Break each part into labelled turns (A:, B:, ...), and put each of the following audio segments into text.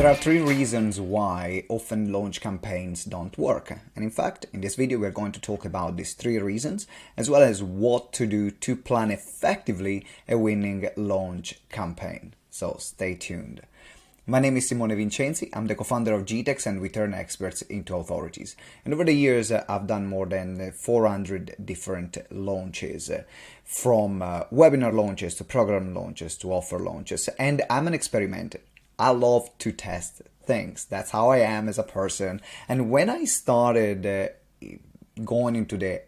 A: There are three reasons why often launch campaigns don't work. And in fact, in this video, we're going to talk about these three reasons, as well as what to do to plan effectively a winning launch campaign. So stay tuned. My name is Simone Vincenzi. I'm the co-founder of GTEx and we turn experts into authorities. And over the years, uh, I've done more than 400 different launches, uh, from uh, webinar launches to program launches to offer launches. And I'm an experimenter. I love to test things. That's how I am as a person. And when I started uh, going into the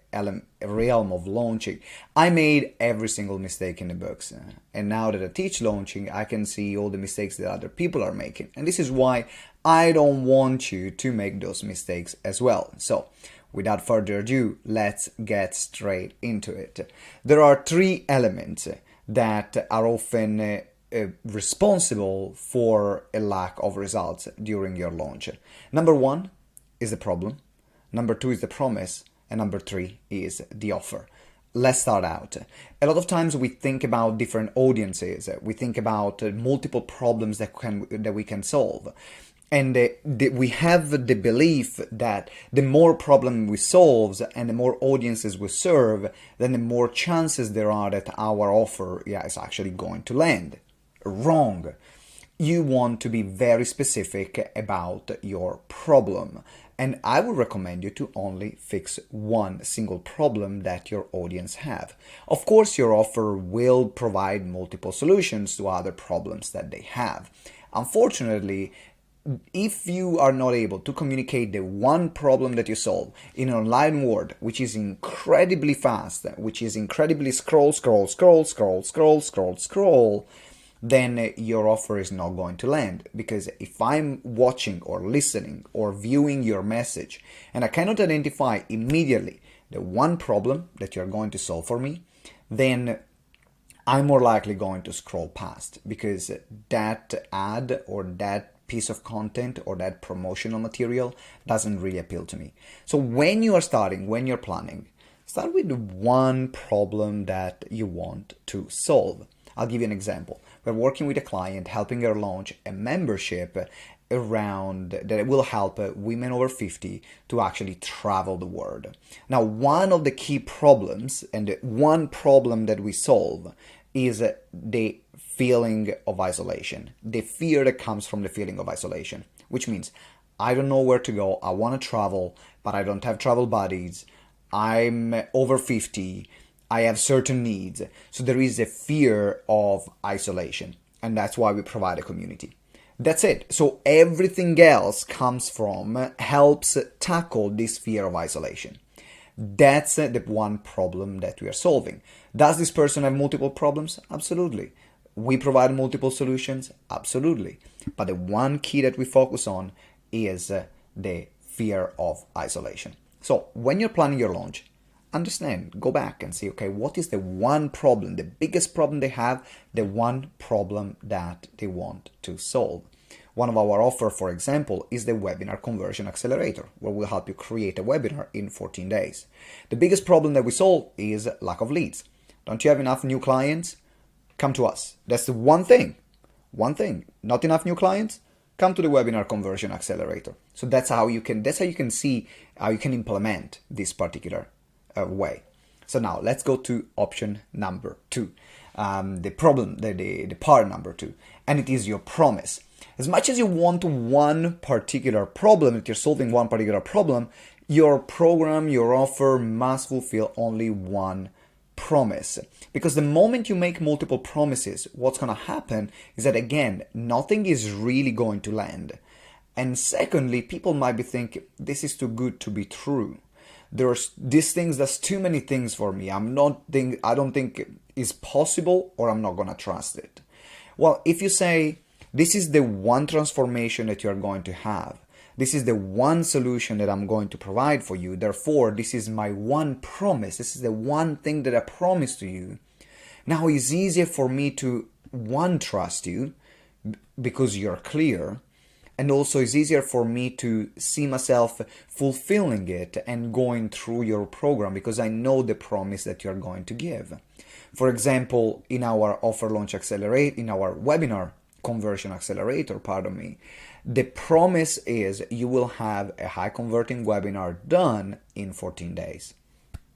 A: realm of launching, I made every single mistake in the books. Uh, and now that I teach launching, I can see all the mistakes that other people are making. And this is why I don't want you to make those mistakes as well. So, without further ado, let's get straight into it. There are three elements that are often uh, responsible for a lack of results during your launch. Number one is the problem, number two is the promise, and number three is the offer. Let's start out. A lot of times we think about different audiences. We think about multiple problems that can that we can solve and uh, the, we have the belief that the more problem we solve and the more audiences we serve, then the more chances there are that our offer yeah, is actually going to land wrong. You want to be very specific about your problem. And I would recommend you to only fix one single problem that your audience have. Of course, your offer will provide multiple solutions to other problems that they have. Unfortunately, if you are not able to communicate the one problem that you solve in an online world which is incredibly fast which is incredibly scroll scroll scroll scroll scroll scroll scroll then your offer is not going to land. Because if I'm watching or listening or viewing your message and I cannot identify immediately the one problem that you're going to solve for me, then I'm more likely going to scroll past because that ad or that piece of content or that promotional material doesn't really appeal to me. So when you are starting, when you're planning, start with one problem that you want to solve. I'll give you an example. We're working with a client, helping her launch a membership around that will help women over 50 to actually travel the world. Now, one of the key problems and one problem that we solve is the feeling of isolation, the fear that comes from the feeling of isolation, which means I don't know where to go, I want to travel, but I don't have travel buddies, I'm over 50, I have certain needs. So there is a fear of isolation, and that's why we provide a community. That's it. So everything else comes from helps tackle this fear of isolation. That's the one problem that we are solving. Does this person have multiple problems? Absolutely. We provide multiple solutions? Absolutely. But the one key that we focus on is uh, the fear of isolation. So when you're planning your launch, understand, go back and see, okay, what is the one problem, the biggest problem they have, the one problem that they want to solve. One of our offer, for example, is the Webinar Conversion Accelerator, where we'll help you create a webinar in 14 days. The biggest problem that we solve is lack of leads. Don't you have enough new clients? Come to us. That's the one thing. One thing. Not enough new clients? Come to the Webinar Conversion Accelerator. So that's how you can that's how you can see how you can implement this particular uh, way. So now let's go to option number two, um, the problem, the, the, the part number two, and it is your promise. As much as you want one particular problem, if you're solving one particular problem, your program, your offer must fulfill only one promise. Because the moment you make multiple promises, what's going to happen is that again, nothing is really going to land. And secondly, people might be thinking, this is too good to be true there's these things that's too many things for me. I'm not think i don't think is possible or i'm not gonna trust it. Well if you say this is the one transformation that you're going to have this is the one solution that i'm going to provide for you therefore this is my one promise this is the one thing that i promise to you. Now it's easier for me to one trust you because you're clear and also it's easier for me to see myself fulfilling it and going through your program because I know the promise that you're going to give. For example, in our offer launch accelerate in our webinar conversion accelerator, pardon me, The promise is you will have a high converting webinar done in 14 days.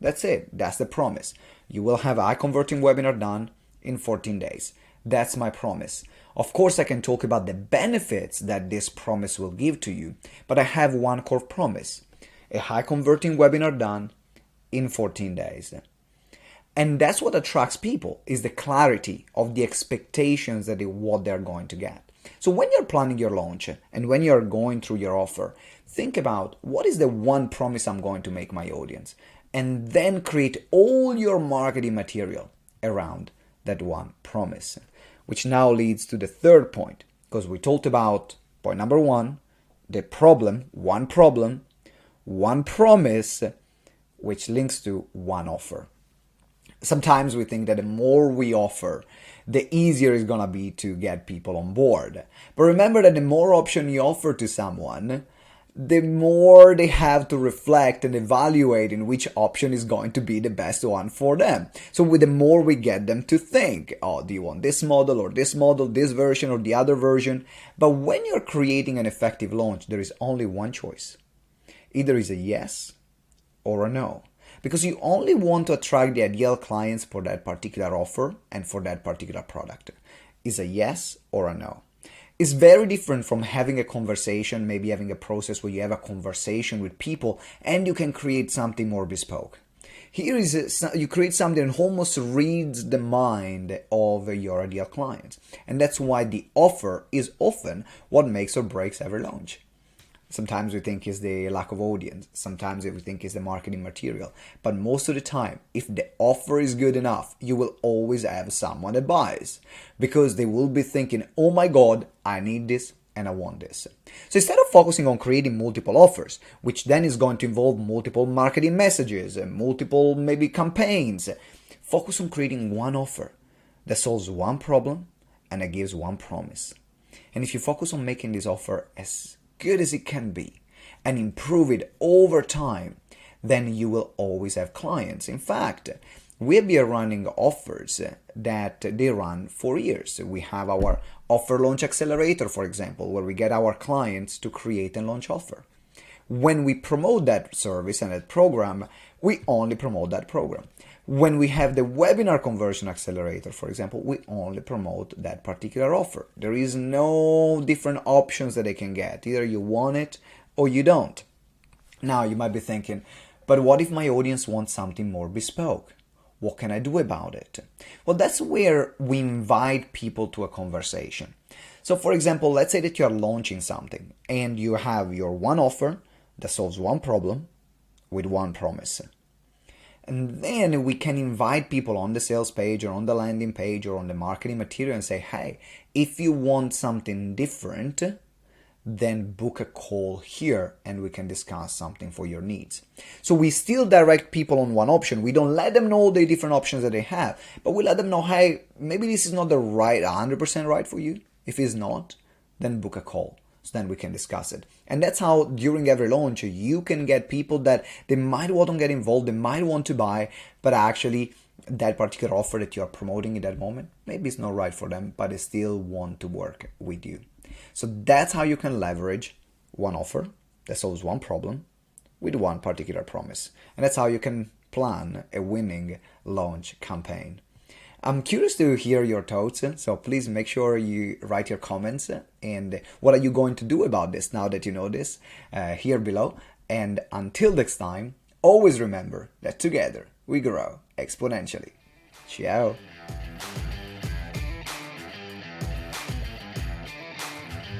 A: That's it. That's the promise. You will have a high converting webinar done in 14 days. That's my promise. Of course, I can talk about the benefits that this promise will give to you, but I have one core promise a high converting webinar done in 14 days. And that's what attracts people is the clarity of the expectations that they, what they're going to get. So when you're planning your launch and when you're going through your offer, think about what is the one promise I'm going to make my audience and then create all your marketing material around that one promise. Which now leads to the third point because we talked about point number 1, the problem, one problem, one promise which links to one offer. Sometimes we think that the more we offer, the easier it's gonna be to get people on board. But remember that the more option you offer to someone, the more they have to reflect and evaluate in which option is going to be the best one for them. So with the more we get them to think, oh, do you want this model or this model, this version or the other version? But when you're creating an effective launch, there is only one choice. Either is a yes or a no because you only want to attract the ideal clients for that particular offer and for that particular product. Is a yes or a no. It's very different from having a conversation, maybe having a process where you have a conversation with people and you can create something more bespoke. Here is a, you create something that almost reads the mind of your ideal client. And that's why the offer is often what makes or breaks every launch. Sometimes we think is the lack of audience. Sometimes we think is the marketing material. But most of the time, if the offer is good enough, you will always have someone that buys because they will be thinking, oh my God, I need this and I want this. So instead of focusing on creating multiple offers, which then is going to involve multiple marketing messages and multiple maybe campaigns, uh, focus on creating one offer that solves one problem and that gives one promise. And if you focus on making this offer as good as it can be and improve it over time, then you will always have clients. In fact, we'll be running offers that they run for years. We have our offer launch accelerator, for example, where we get our clients to create and launch offer. When we promote that service and that program, we only promote that program. When we have the webinar conversion accelerator, for example, we only promote that particular offer. There is no different options that they can get. Either you want it or you don't. Now you might be thinking, but what if my audience wants something more bespoke? What can I do about it? Well, that's where we invite people to a conversation. So, for example, let's say that you are launching something and you have your one offer that solves one problem with one promise. And then we can invite people on the sales page or on the landing page or on the marketing material and say, hey, if you want something different, then book a call here and we can discuss something for your needs. So we still direct people on one option. We don't let them know all the different options that they have, but we let them know, hey, maybe this is not the right 100% right for you. If it's not, then book a call so then we can discuss it. And that's how during every launch you can get people that they might want to get involved, they might want to buy, but actually that particular offer that you're promoting in that moment, maybe it's not right for them, but they still want to work with you. So that's how you can leverage one offer that solves one problem with one particular promise. And that's how you can plan a winning launch campaign. I'm curious to hear your thoughts, so please make sure you write your comments and what are you going to do about this now that you know this uh, here below. And until next time, always remember that together we grow exponentially. Ciao.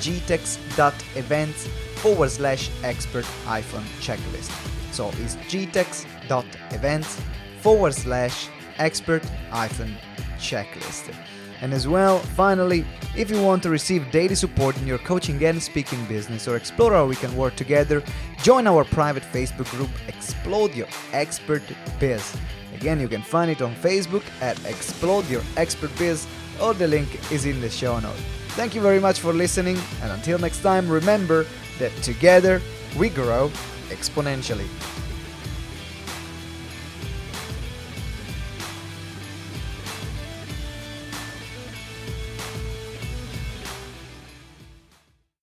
A: gtex.events forward slash expert hyphen checklist. So it's gtex.events forward slash expert hyphen checklist. And as well, finally, if you want to receive daily support in your coaching and speaking business or explore how we can work together, join our private Facebook group Explode Your Expert Biz. Again, you can find it on Facebook at Explode Your Expert Biz or the link is in the show notes. Thank you very much for listening, and until next time, remember that together we grow exponentially.